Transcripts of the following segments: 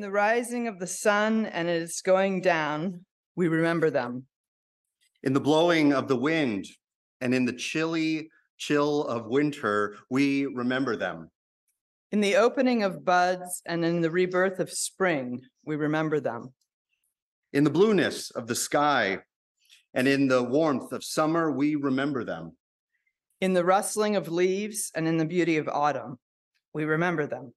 In the rising of the sun and its going down, we remember them. In the blowing of the wind and in the chilly chill of winter, we remember them. In the opening of buds and in the rebirth of spring, we remember them. In the blueness of the sky and in the warmth of summer, we remember them. In the rustling of leaves and in the beauty of autumn, we remember them.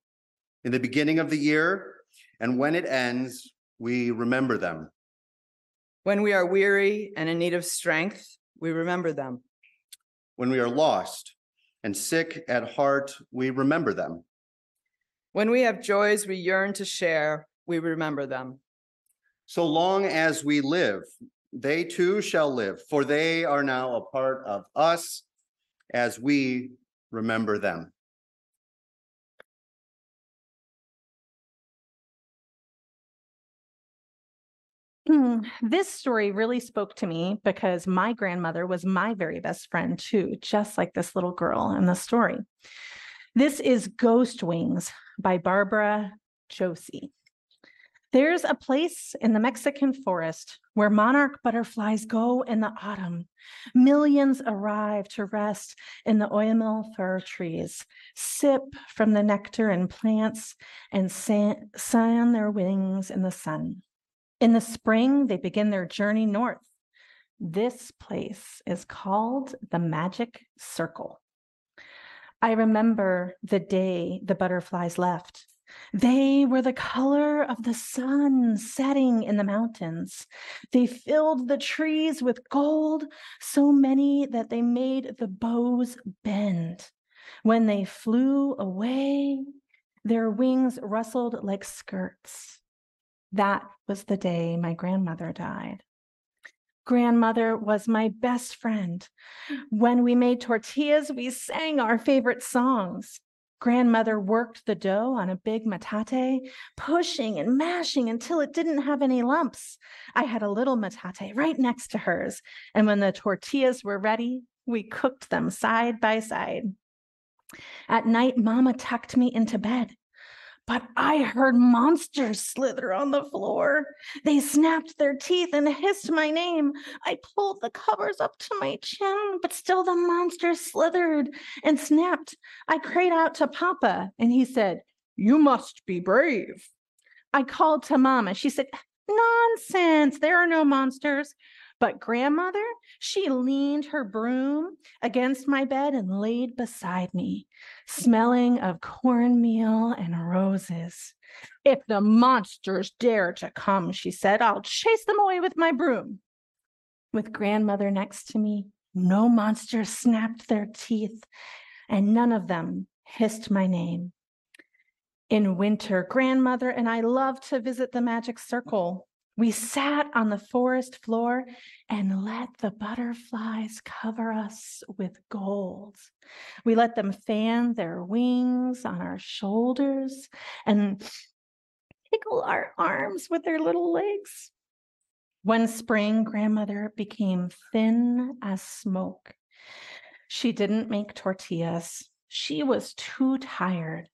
In the beginning of the year and when it ends, we remember them. When we are weary and in need of strength, we remember them. When we are lost and sick at heart, we remember them. When we have joys we yearn to share, we remember them. So long as we live, they too shall live, for they are now a part of us as we remember them. Mm, this story really spoke to me because my grandmother was my very best friend too, just like this little girl in the story. This is Ghost Wings by Barbara Joosse. There's a place in the Mexican forest where monarch butterflies go in the autumn. Millions arrive to rest in the oyamel fir trees, sip from the nectar and plants, and san- sun their wings in the sun. In the spring, they begin their journey north. This place is called the Magic Circle. I remember the day the butterflies left. They were the color of the sun setting in the mountains. They filled the trees with gold, so many that they made the boughs bend. When they flew away, their wings rustled like skirts. That was the day my grandmother died. Grandmother was my best friend. When we made tortillas, we sang our favorite songs. Grandmother worked the dough on a big metate, pushing and mashing until it didn't have any lumps. I had a little metate right next to hers, and when the tortillas were ready, we cooked them side by side. At night, Mama tucked me into bed. But I heard monsters slither on the floor. They snapped their teeth and hissed my name. I pulled the covers up to my chin, but still the monsters slithered and snapped. I cried out to Papa, and he said, You must be brave. I called to Mama. She said, Nonsense, there are no monsters. But grandmother, she leaned her broom against my bed and laid beside me, smelling of cornmeal and roses. If the monsters dare to come, she said, I'll chase them away with my broom. With grandmother next to me, no monsters snapped their teeth, and none of them hissed my name. In winter, grandmother and I loved to visit the magic circle. We sat on the forest floor and let the butterflies cover us with gold. We let them fan their wings on our shoulders and tickle our arms with their little legs. One spring, grandmother became thin as smoke. She didn't make tortillas. She was too tired.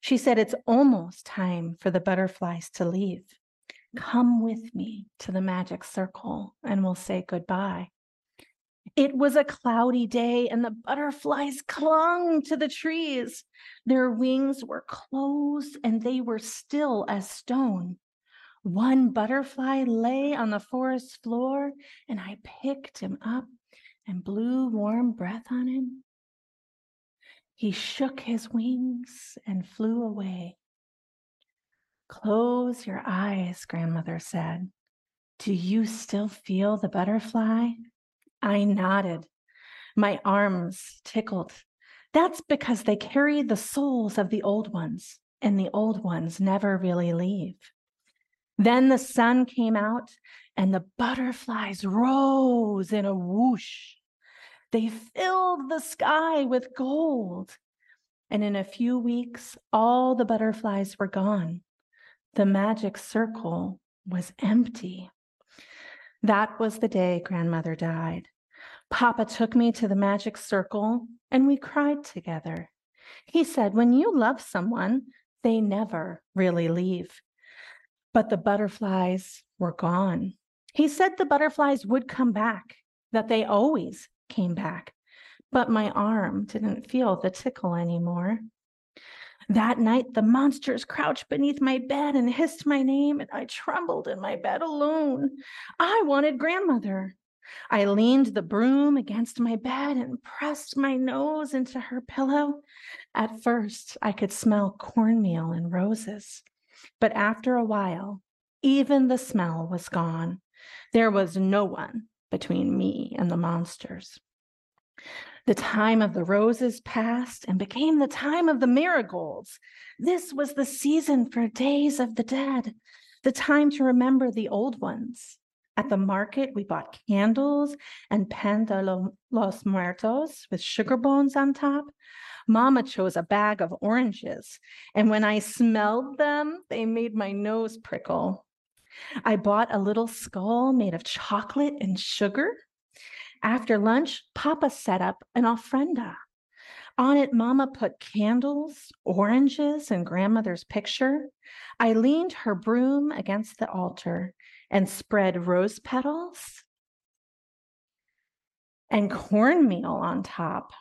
She said, It's almost time for the butterflies to leave. Come with me to the magic circle and we'll say goodbye. It was a cloudy day and the butterflies clung to the trees. Their wings were closed and they were still as stone. One butterfly lay on the forest floor and I picked him up and blew warm breath on him. He shook his wings and flew away. Close your eyes, grandmother said. Do you still feel the butterfly? I nodded. My arms tickled. That's because they carry the souls of the old ones, and the old ones never really leave. Then the sun came out, and the butterflies rose in a whoosh. They filled the sky with gold. And in a few weeks, all the butterflies were gone the magic circle was empty. That was the day grandmother died. Papa took me to the magic circle and we cried together. He said, When you love someone, they never really leave. But the butterflies were gone. He said the butterflies would come back, that they always came back. But my arm didn't feel the tickle anymore. That night, the monsters crouched beneath my bed and hissed my name, and I trembled in my bed alone. I wanted grandmother. I leaned the broom against my bed and pressed my nose into her pillow. At first, I could smell cornmeal and roses, but after a while, even the smell was gone. There was no one between me and the monsters. The time of the roses passed and became the time of the marigolds. This was the season for days of the dead, the time to remember the old ones. At the market, we bought candles and pan de los muertos with sugar bones on top. Mama chose a bag of oranges, and when I smelled them, they made my nose prickle. I bought a little skull made of chocolate and sugar. After lunch, Papa set up an ofrenda. On it, Mama put candles, oranges, and grandmother's picture. I leaned her broom against the altar and spread rose petals and cornmeal on top.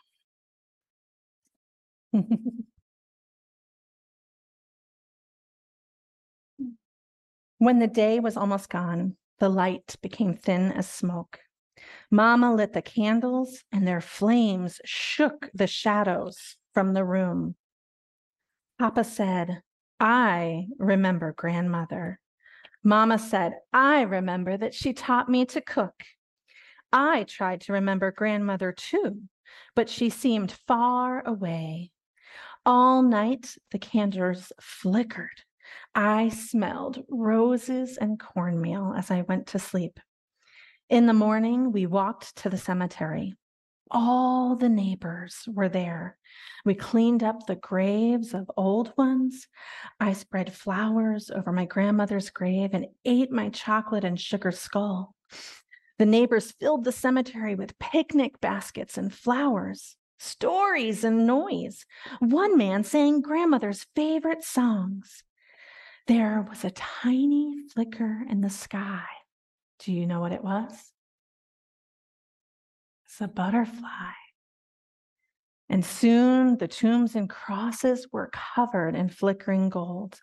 when the day was almost gone, the light became thin as smoke. Mama lit the candles, and their flames shook the shadows from the room. Papa said, I remember grandmother. Mama said, I remember that she taught me to cook. I tried to remember grandmother too, but she seemed far away. All night, the candles flickered. I smelled roses and cornmeal as I went to sleep. In the morning, we walked to the cemetery. All the neighbors were there. We cleaned up the graves of old ones. I spread flowers over my grandmother's grave and ate my chocolate and sugar skull. The neighbors filled the cemetery with picnic baskets and flowers, stories and noise. One man sang grandmother's favorite songs. There was a tiny flicker in the sky. Do you know what it was? It's a butterfly. And soon the tombs and crosses were covered in flickering gold.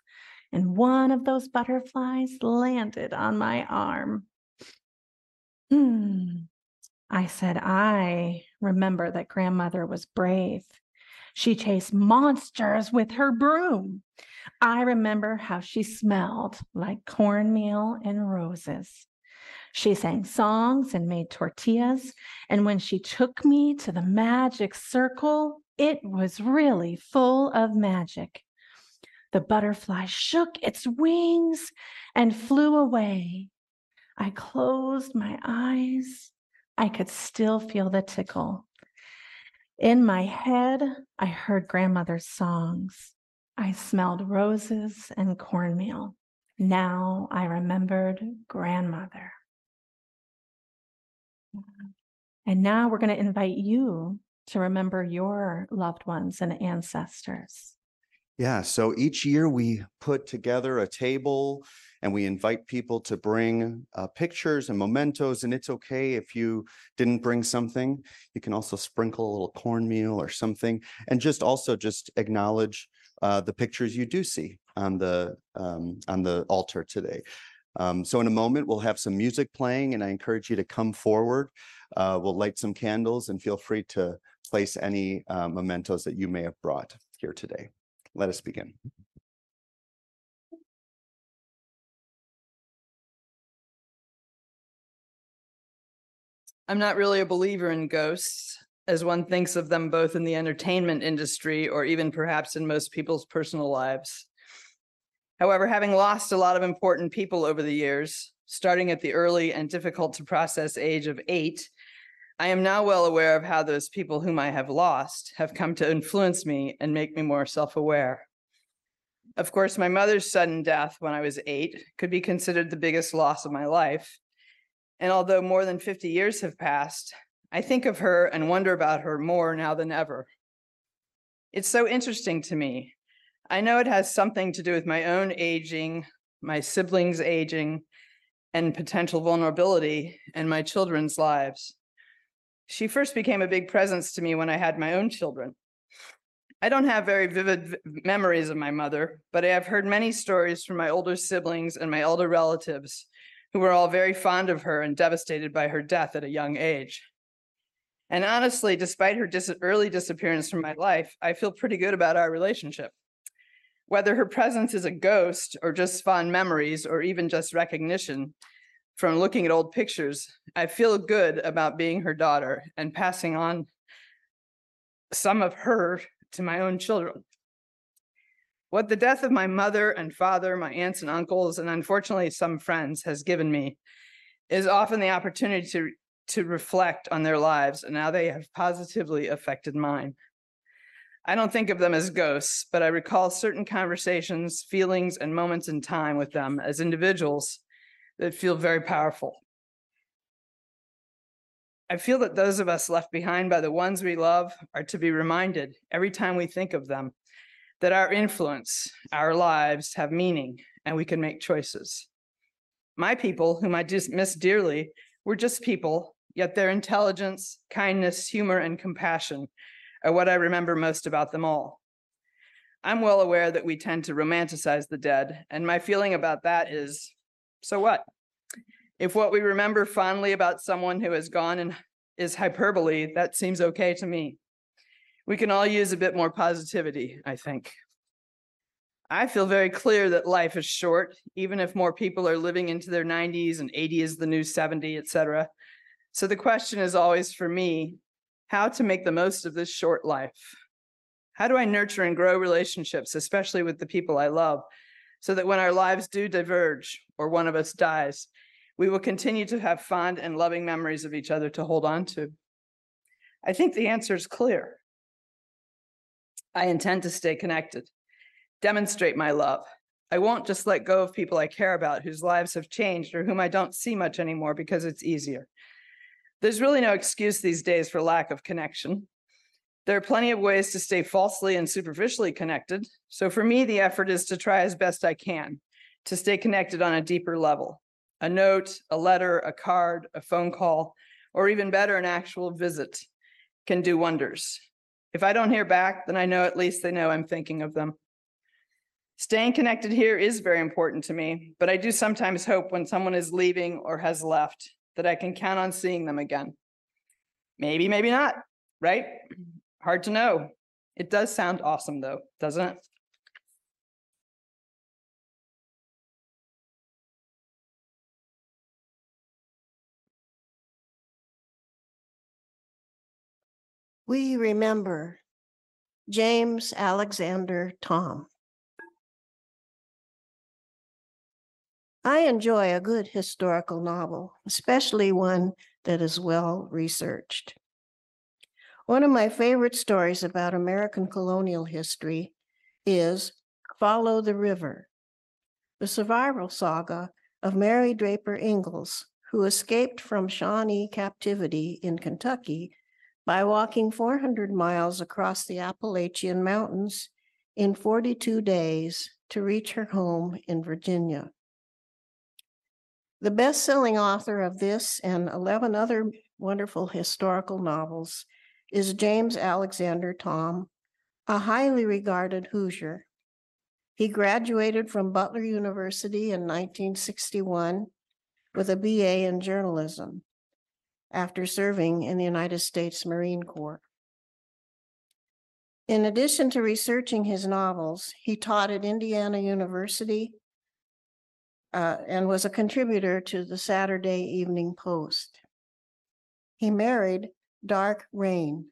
And one of those butterflies landed on my arm. Hmm. I said, I remember that grandmother was brave. She chased monsters with her broom. I remember how she smelled like cornmeal and roses. She sang songs and made tortillas. And when she took me to the magic circle, it was really full of magic. The butterfly shook its wings and flew away. I closed my eyes. I could still feel the tickle. In my head, I heard grandmother's songs. I smelled roses and cornmeal. Now I remembered grandmother. And now we're going to invite you to remember your loved ones and ancestors. Yeah, so each year we put together a table and we invite people to bring uh, pictures and mementos. And it's okay if you didn't bring something. You can also sprinkle a little cornmeal or something, and just also just acknowledge uh, the pictures you do see on the um, on the altar today. Um, so in a moment, we'll have some music playing, and I encourage you to come forward. Uh, we'll light some candles, and feel free to place any uh, mementos that you may have brought here today. Let us begin. I'm not really a believer in ghosts, as one thinks of them both in the entertainment industry or even perhaps in most people's personal lives. However, having lost a lot of important people over the years, starting at the early and difficult to process age of eight, I am now well aware of how those people whom I have lost have come to influence me and make me more self aware. Of course, my mother's sudden death when I was eight could be considered the biggest loss of my life. And although more than 50 years have passed, I think of her and wonder about her more now than ever. It's so interesting to me. I know it has something to do with my own aging, my siblings aging, and potential vulnerability in my children's lives. She first became a big presence to me when I had my own children. I don't have very vivid memories of my mother, but I have heard many stories from my older siblings and my elder relatives who were all very fond of her and devastated by her death at a young age. And honestly, despite her dis- early disappearance from my life, I feel pretty good about our relationship. Whether her presence is a ghost or just fond memories or even just recognition from looking at old pictures, I feel good about being her daughter and passing on some of her to my own children. What the death of my mother and father, my aunts and uncles, and unfortunately some friends has given me is often the opportunity to, to reflect on their lives and how they have positively affected mine. I don't think of them as ghosts, but I recall certain conversations, feelings, and moments in time with them as individuals that feel very powerful. I feel that those of us left behind by the ones we love are to be reminded every time we think of them that our influence, our lives have meaning and we can make choices. My people, whom I just miss dearly, were just people, yet their intelligence, kindness, humor, and compassion are what I remember most about them all. I'm well aware that we tend to romanticize the dead, and my feeling about that is so what? If what we remember fondly about someone who has gone and is hyperbole, that seems okay to me. We can all use a bit more positivity, I think. I feel very clear that life is short, even if more people are living into their 90s and 80 is the new 70, etc. So the question is always for me how to make the most of this short life. How do I nurture and grow relationships, especially with the people I love, so that when our lives do diverge or one of us dies, we will continue to have fond and loving memories of each other to hold on to? I think the answer is clear. I intend to stay connected, demonstrate my love. I won't just let go of people I care about whose lives have changed or whom I don't see much anymore because it's easier. There's really no excuse these days for lack of connection. There are plenty of ways to stay falsely and superficially connected. So for me, the effort is to try as best I can to stay connected on a deeper level. A note, a letter, a card, a phone call, or even better, an actual visit can do wonders. If I don't hear back, then I know at least they know I'm thinking of them. Staying connected here is very important to me, but I do sometimes hope when someone is leaving or has left that I can count on seeing them again. Maybe, maybe not, right? Hard to know. It does sound awesome though, doesn't it? We remember James Alexander Thom. I enjoy a good historical novel, especially one that is well researched. One of my favorite stories about American colonial history is Follow the River, the survival saga of Mary Draper Ingles, who escaped from Shawnee captivity in Kentucky by walking 400 miles across the Appalachian Mountains in 42 days to reach her home in Virginia. The best selling author of this and 11 other wonderful historical novels is James Alexander Thom, a highly regarded Hoosier. He graduated from Butler University in 1961 with a BA in journalism after serving in the United States Marine Corps. In addition to researching his novels, he taught at Indiana University uh, and was a contributor to the Saturday Evening Post. He married Dark Rain,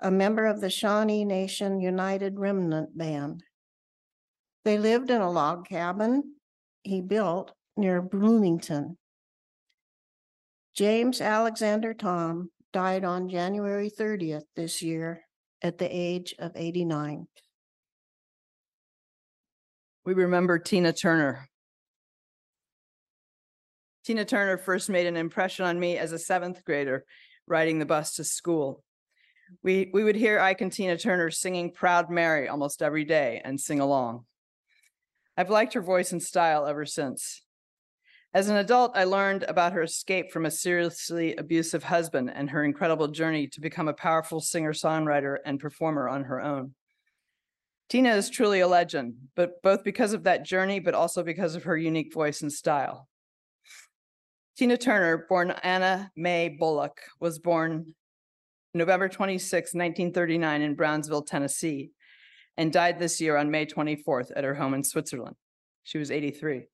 a member of the Shawnee Nation United Remnant Band. They lived in a log cabin he built near Bloomington. James Alexander Thom died on January 30th this year at the age of 89. We remember Tina Turner. Tina Turner first made an impression on me as a seventh grader riding the bus to school. We, we would hear Ike and Tina Turner singing Proud Mary almost every day and sing along. I've liked her voice and style ever since. As an adult, I learned about her escape from a seriously abusive husband and her incredible journey to become a powerful singer-songwriter and performer on her own. Tina is truly a legend, but both because of that journey, but also because of her unique voice and style. Tina Turner, born Anna Mae Bullock, was born November 26, 1939 in Brownsville, Tennessee, and died this year on May 24th at her home in Switzerland. She was 83.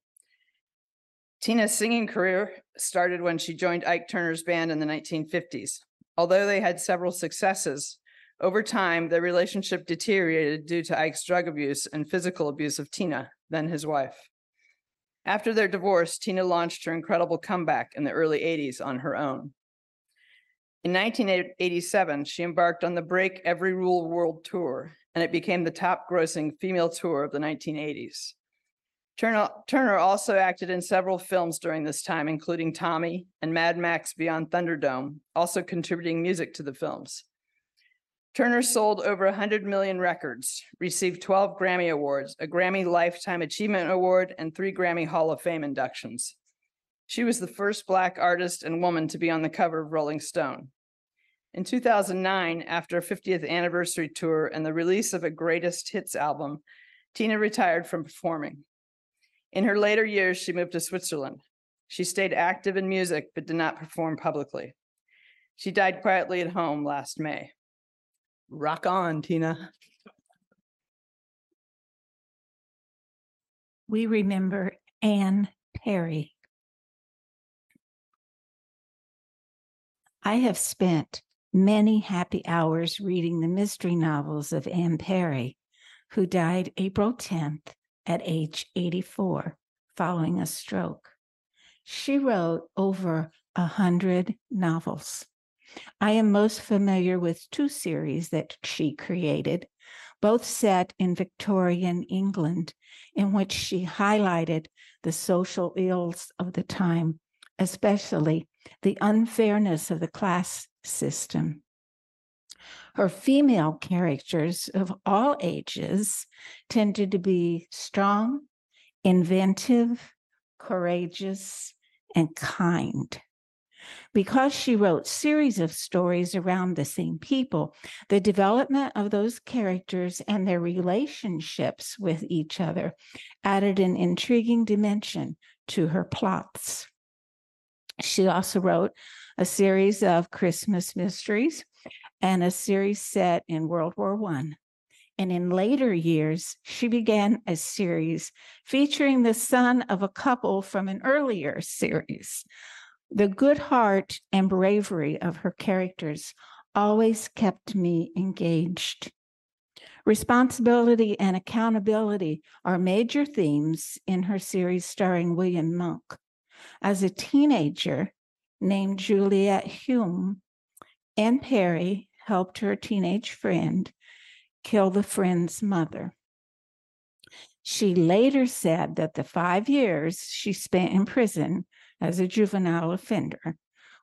Tina's singing career started when she joined Ike Turner's band in the 1950s. Although they had several successes, over time, their relationship deteriorated due to Ike's drug abuse and physical abuse of Tina, then his wife. After their divorce, Tina launched her incredible comeback in the early 80s on her own. In 1987, she embarked on the Break Every Rule World Tour, and it became the top grossing female tour of the 1980s. Turner, Turner also acted in several films during this time, including Tommy and Mad Max Beyond Thunderdome, also contributing music to the films. Turner sold over 100 million records, received 12 Grammy Awards, a Grammy Lifetime Achievement Award, and three Grammy Hall of Fame inductions. She was the first Black artist and woman to be on the cover of Rolling Stone. In 2009, after a 50th anniversary tour and the release of a greatest hits album, Tina retired from performing. In her later years, she moved to Switzerland. She stayed active in music, but did not perform publicly. She died quietly at home last May. Rock on, Tina. We remember Anne Perry. I have spent many happy hours reading the mystery novels of Anne Perry, who died April 10th at age 84 following a stroke. She wrote over a hundred novels. I am most familiar with two series that she created, both set in Victorian England, in which she highlighted the social ills of the time, especially the unfairness of the class system. Her female characters of all ages tended to be strong, inventive, courageous, and kind. Because she wrote series of stories around the same people, the development of those characters and their relationships with each other added an intriguing dimension to her plots. She also wrote a series of Christmas mysteries and a series set in World War One. And in later years, she began a series featuring the son of a couple from an earlier series. The good heart and bravery of her characters always kept me engaged. Responsibility and accountability are major themes in her series starring William Monk. As a teenager named Juliet Hume, Anne Perry helped her teenage friend kill the friend's mother. She later said that the five years she spent in prison as a juvenile offender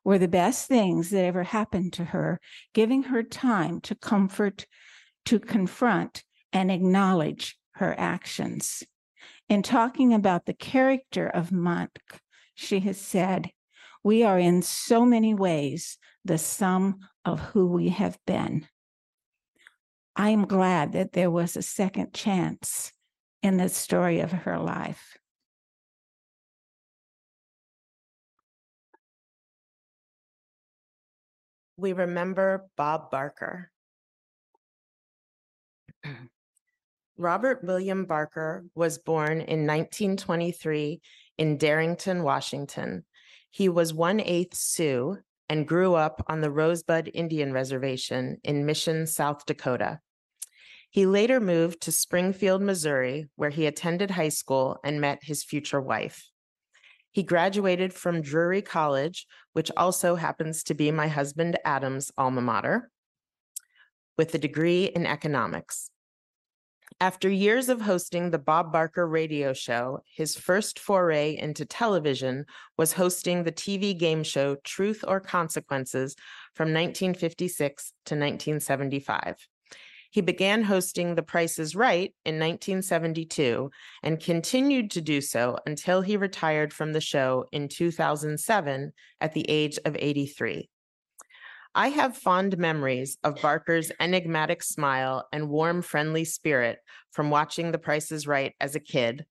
were the best things that ever happened to her, giving her time to comfort, to confront, and acknowledge her actions. In talking about the character of Monk, she has said, We are in so many ways the sum of who we have been. I am glad that there was a second chance in the story of her life. We remember Bob Barker. Mm. Robert William Barker was born in 1923 in Darrington, Washington. He was one eighth Sioux and grew up on the Rosebud Indian Reservation in Mission, South Dakota. He later moved to Springfield, Missouri, where he attended high school and met his future wife. He graduated from Drury College, which also happens to be my husband Adam's alma mater, with a degree in economics. After years of hosting the Bob Barker radio show, his first foray into television was hosting the TV game show Truth or Consequences from 1956 to 1975. He began hosting The Price is Right in 1972 and continued to do so until he retired from the show in 2007 at the age of 83. I have fond memories of Barker's enigmatic smile and warm, friendly spirit from watching The Price is Right as a kid.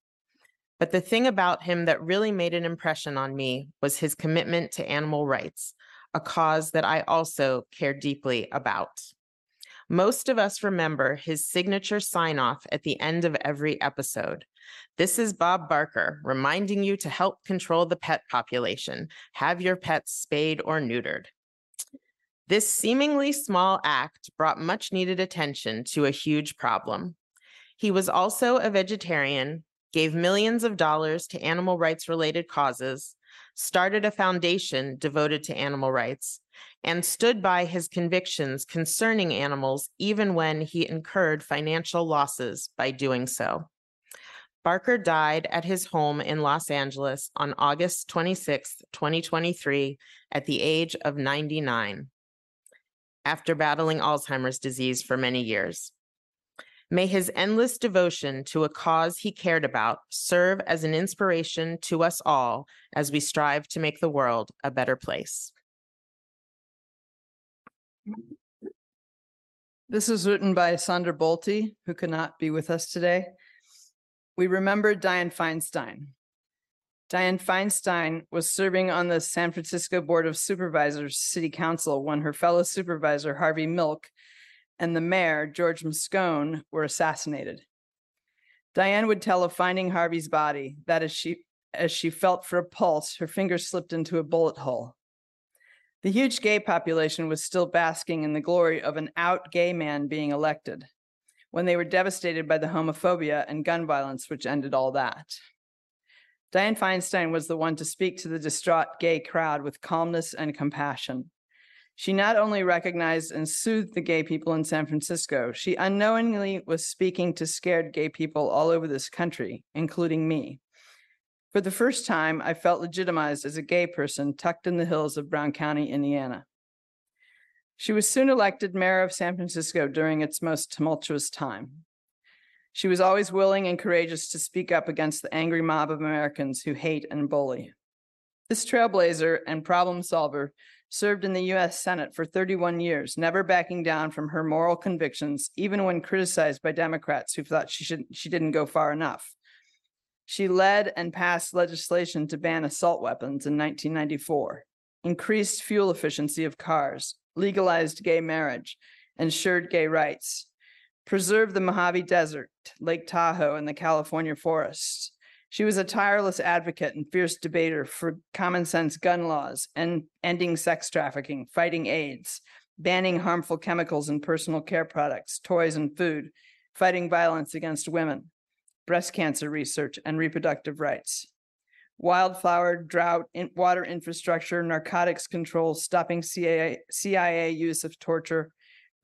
But the thing about him that really made an impression on me was his commitment to animal rights, a cause that I also care deeply about. Most of us remember his signature sign off at the end of every episode. This is Bob Barker reminding you to help control the pet population. Have your pets spayed or neutered. This seemingly small act brought much needed attention to a huge problem. He was also a vegetarian, gave millions of dollars to animal rights related causes, started a foundation devoted to animal rights, and stood by his convictions concerning animals even when he incurred financial losses by doing so. Barker died at his home in Los Angeles on August 26, 2023, at the age of 99 after battling Alzheimer's disease for many years. May his endless devotion to a cause he cared about serve as an inspiration to us all as we strive to make the world a better place. This was written by Sandra Bolte, who could not be with us today. We remember Dianne Feinstein. Dianne Feinstein was serving on the San Francisco Board of Supervisors City Council when her fellow supervisor, Harvey Milk, and the mayor, George Moscone, were assassinated. Dianne would tell of finding Harvey's body, that as she as she felt for a pulse, her finger slipped into a bullet hole. The huge gay population was still basking in the glory of an out gay man being elected when they were devastated by the homophobia and gun violence, which ended all that. Dianne Feinstein was the one to speak to the distraught gay crowd with calmness and compassion. She not only recognized and soothed the gay people in San Francisco, she unknowingly was speaking to scared gay people all over this country, including me. For the first time, I felt legitimized as a gay person tucked in the hills of Brown County, Indiana. She was soon elected mayor of San Francisco during its most tumultuous time. She was always willing and courageous to speak up against the angry mob of Americans who hate and bully. This trailblazer and problem solver served in the US Senate for 31 years, never backing down from her moral convictions, even when criticized by Democrats who thought she should she didn't go far enough. She led and passed legislation to ban assault weapons in 1994, increased fuel efficiency of cars, legalized gay marriage, ensured gay rights, preserved the Mojave Desert, Lake Tahoe, and the California forests. She was a tireless advocate and fierce debater for common sense gun laws and ending sex trafficking, fighting AIDS, banning harmful chemicals in personal care products, toys, and food, fighting violence against women, breast cancer research, and reproductive rights. Wildflower, drought, in- water infrastructure, narcotics control, stopping CIA, CIA use of torture,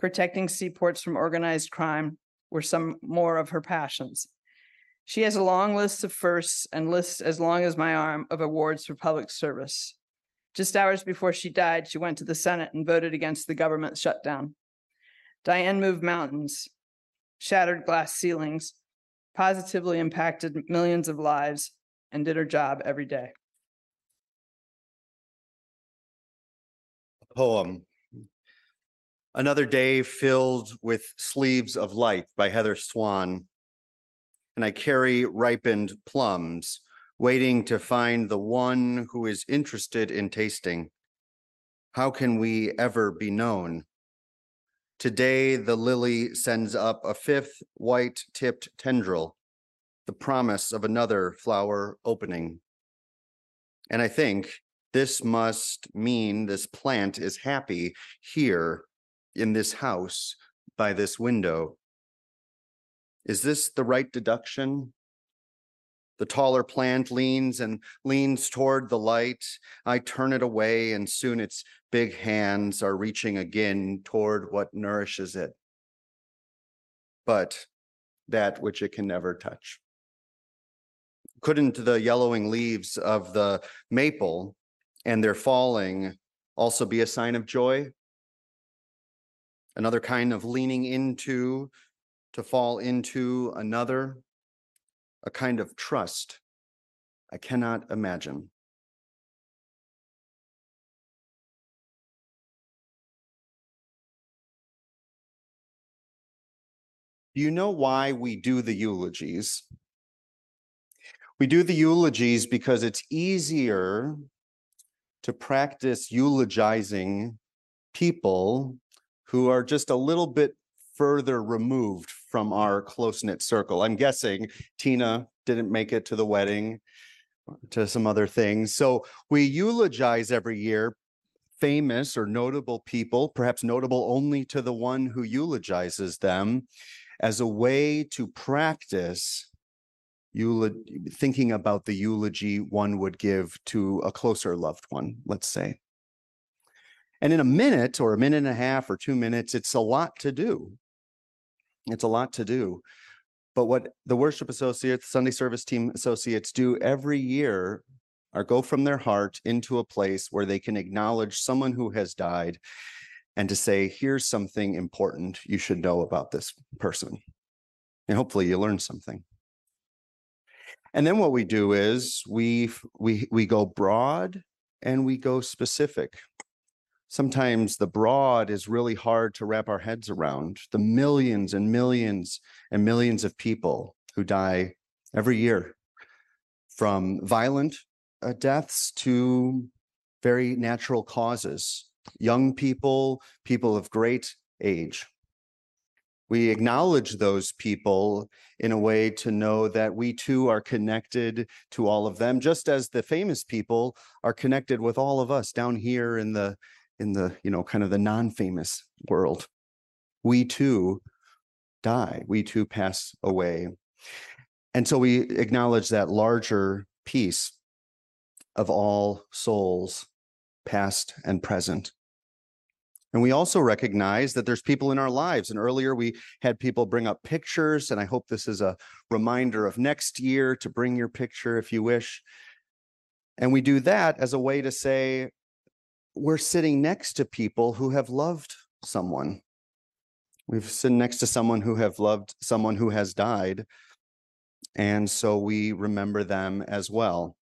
protecting seaports from organized crime were some more of her passions. She has a long list of firsts and lists as long as my arm of awards for public service. Just hours before she died, she went to the Senate and voted against the government shutdown. Dianne moved mountains, shattered glass ceilings, positively impacted millions of lives, and did her job every day. Poem. Another day filled with sleeves of light by Heather Swan. And I carry ripened plums, waiting to find the one who is interested in tasting. How can we ever be known? Today, the lily sends up a fifth white tipped tendril, the promise of another flower opening. And I think this must mean this plant is happy here in this house by this window. Is this the right deduction? The taller plant leans and leans toward the light. I turn it away, and soon its big hands are reaching again toward what nourishes it. But that which it can never touch. Couldn't the yellowing leaves of the maple and their falling also be a sign of joy? another kind of leaning into, to fall into another, a kind of trust I cannot imagine. Do you know why we do the eulogies? We do the eulogies because it's easier to practice eulogizing people who are just a little bit further removed from our close knit circle. I'm guessing Tina didn't make it to the wedding, to some other things. So we eulogize every year famous or notable people, perhaps notable only to the one who eulogizes them, as a way to practice thinking about the eulogy one would give to a closer loved one, let's say. And in a minute or a minute and a half or two minutes, it's a lot to do. It's a lot to do. But what the worship associates, Sunday service team associates do every year are go from their heart into a place where they can acknowledge someone who has died and to say, here's something important you should know about this person. And hopefully you learn something. And then what we do is we we we go broad and we go specific. Sometimes the broad is really hard to wrap our heads around. The millions and millions and millions of people who die every year from violent uh, deaths to very natural causes. Young people, people of great age. We acknowledge those people in a way to know that we too are connected to all of them, just as the famous people are connected with all of us down here in the in the you know kind of the non-famous world. We too die. We too pass away. And so we acknowledge that larger piece of all souls, past and present. And we also recognize that there's people in our lives. And earlier we had people bring up pictures, and I hope this is a reminder of next year to bring your picture if you wish. And we do that as a way to say, we're sitting next to people who have loved someone. We've sitting next to someone who have loved someone who has died. And so we remember them as well.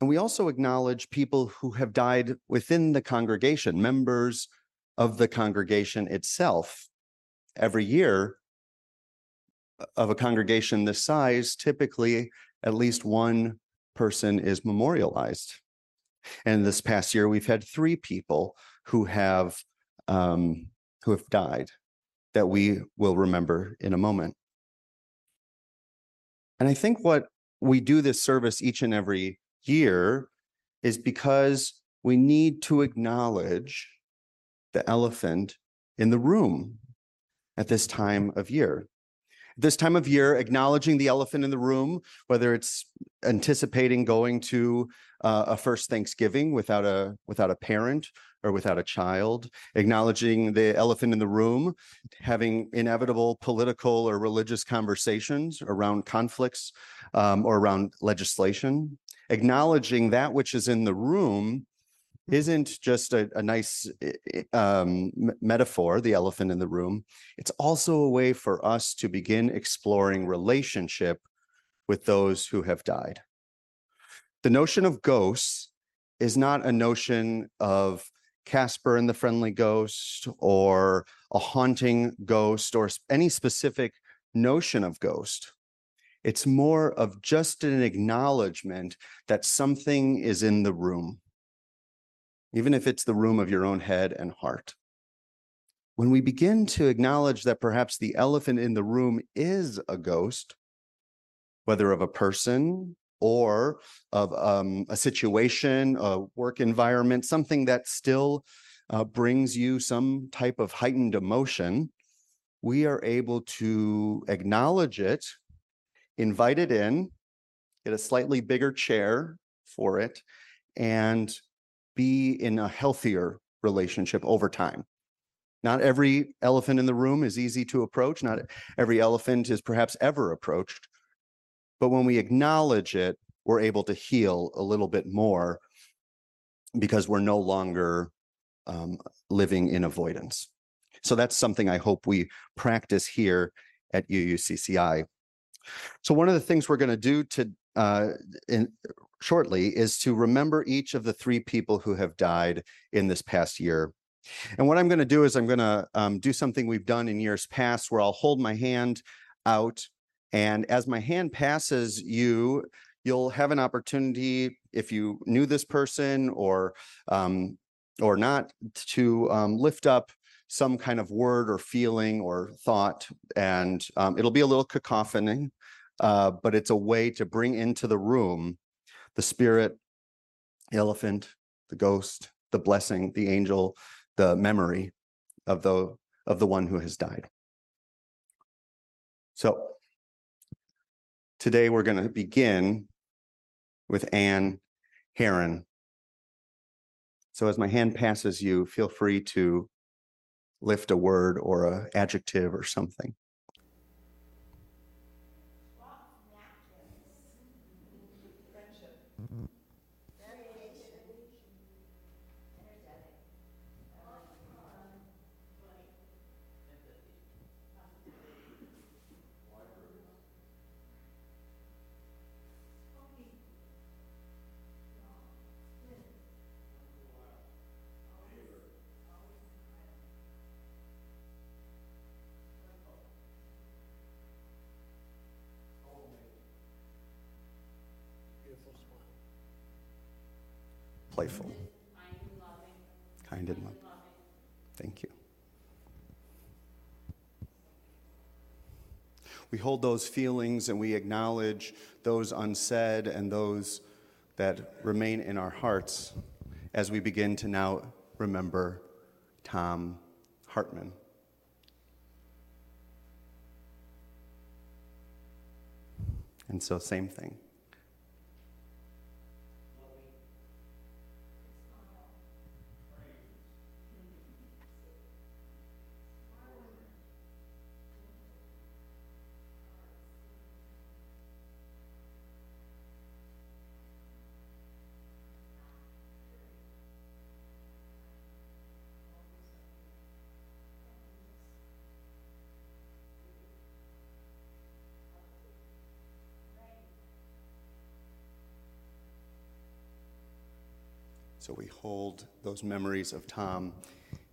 And we also acknowledge people who have died within the congregation, members of the congregation itself. Every year of a congregation this size, typically at least one person is memorialized. And this past year, we've had three people who have um, who have died that we will remember in a moment. And I think what we do this service each and every year is because we need to acknowledge the elephant in the room at this time of year. This time of year, acknowledging the elephant in the room, whether it's anticipating going to uh, a first Thanksgiving without a without a parent or without a child, acknowledging the elephant in the room, having inevitable political or religious conversations around conflicts um, or around legislation, acknowledging that which is in the room isn't just a, a nice um, metaphor, the elephant in the room. It's also a way for us to begin exploring relationship with those who have died. The notion of ghosts is not a notion of Casper and the Friendly Ghost or a haunting ghost or any specific notion of ghost. It's more of just an acknowledgement that something is in the room, even if it's the room of your own head and heart. When we begin to acknowledge that perhaps the elephant in the room is a ghost, whether of a person or of um, a situation, a work environment, something that still uh, brings you some type of heightened emotion, we are able to acknowledge it invite it in, get a slightly bigger chair for it, and be in a healthier relationship over time. Not every elephant in the room is easy to approach. Not every elephant is perhaps ever approached. But when we acknowledge it, we're able to heal a little bit more because we're no longer um, living in avoidance. So that's something I hope we practice here at UUCCI. So one of the things we're going to do to uh, in shortly is to remember each of the three people who have died in this past year. And what I'm going to do is I'm going to um, do something we've done in years past where I'll hold my hand out. And as my hand passes you, you'll have an opportunity, if you knew this person or um, or not, to um, lift up some kind of word or feeling or thought. And um, it'll be a little cacophony, uh, but it's a way to bring into the room the spirit, the elephant, the ghost, the blessing, the angel, the memory of the of the one who has died. So today we're going to begin with Anne Heron. So as my hand passes you, feel free to lift a word or a adjective or something. Mm-hmm. Playful. Kind and loving. Thank you. We hold those feelings and we acknowledge those unsaid and those that remain in our hearts as we begin to now remember Tom Hartman. And so, same thing. So we hold those memories of Tom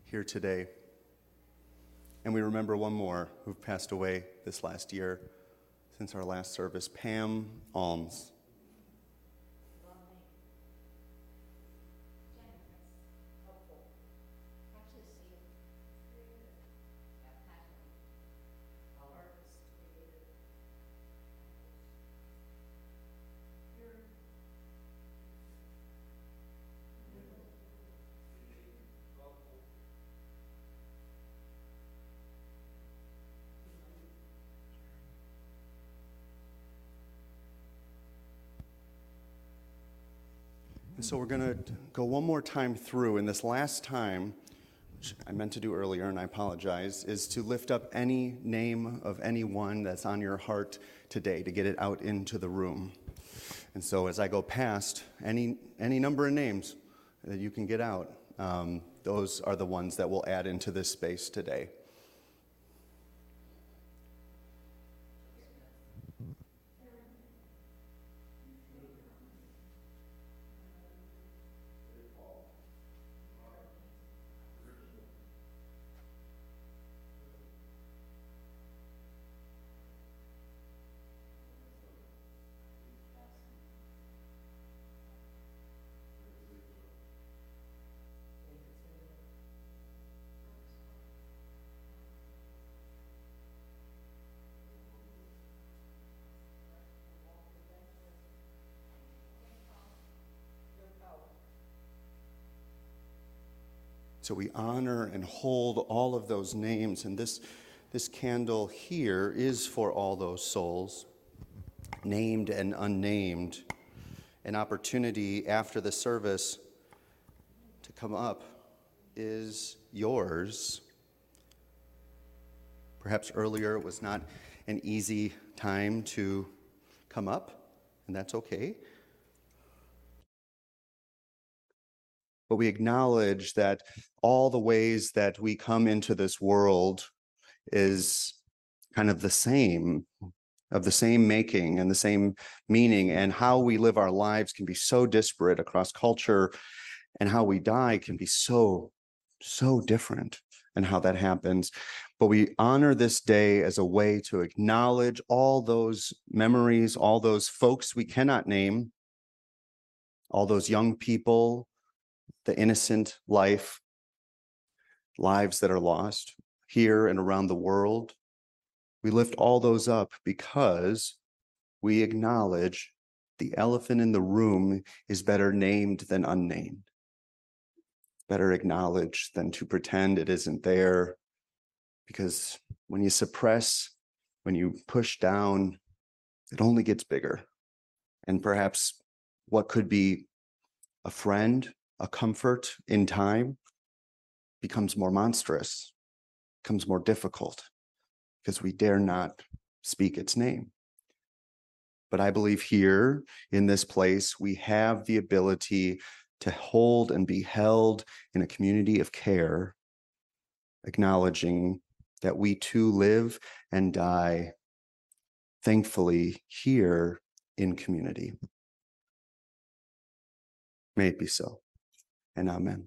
here today. And we remember one more who've passed away this last year since our last service Pam Alms. And so we're going to go one more time through. And this last time, which I meant to do earlier, and I apologize, is to lift up any name of anyone that's on your heart today to get it out into the room. And so as I go past any, any number of names that you can get out, um, those are the ones that we'll add into this space today. So we honor and hold all of those names. And this, this candle here is for all those souls, named and unnamed. An opportunity after the service to come up is yours. Perhaps earlier it was not an easy time to come up, and that's okay. But we acknowledge that all the ways that we come into this world is kind of the same, of the same making and the same meaning, and how we live our lives can be so disparate across culture, and how we die can be so, so different, and how that happens. But we honor this day as a way to acknowledge all those memories, all those folks we cannot name, all those young people, the innocent life, lives that are lost here and around the world. We lift all those up because we acknowledge the elephant in the room is better named than unnamed. Better acknowledged than to pretend it isn't there. Because when you suppress, when you push down, it only gets bigger. And perhaps what could be a friend, a comfort in time becomes more monstrous, becomes more difficult because we dare not speak its name. But I believe here in this place, we have the ability to hold and be held in a community of care, acknowledging that we too live and die, thankfully, here in community. May it be so, and amen.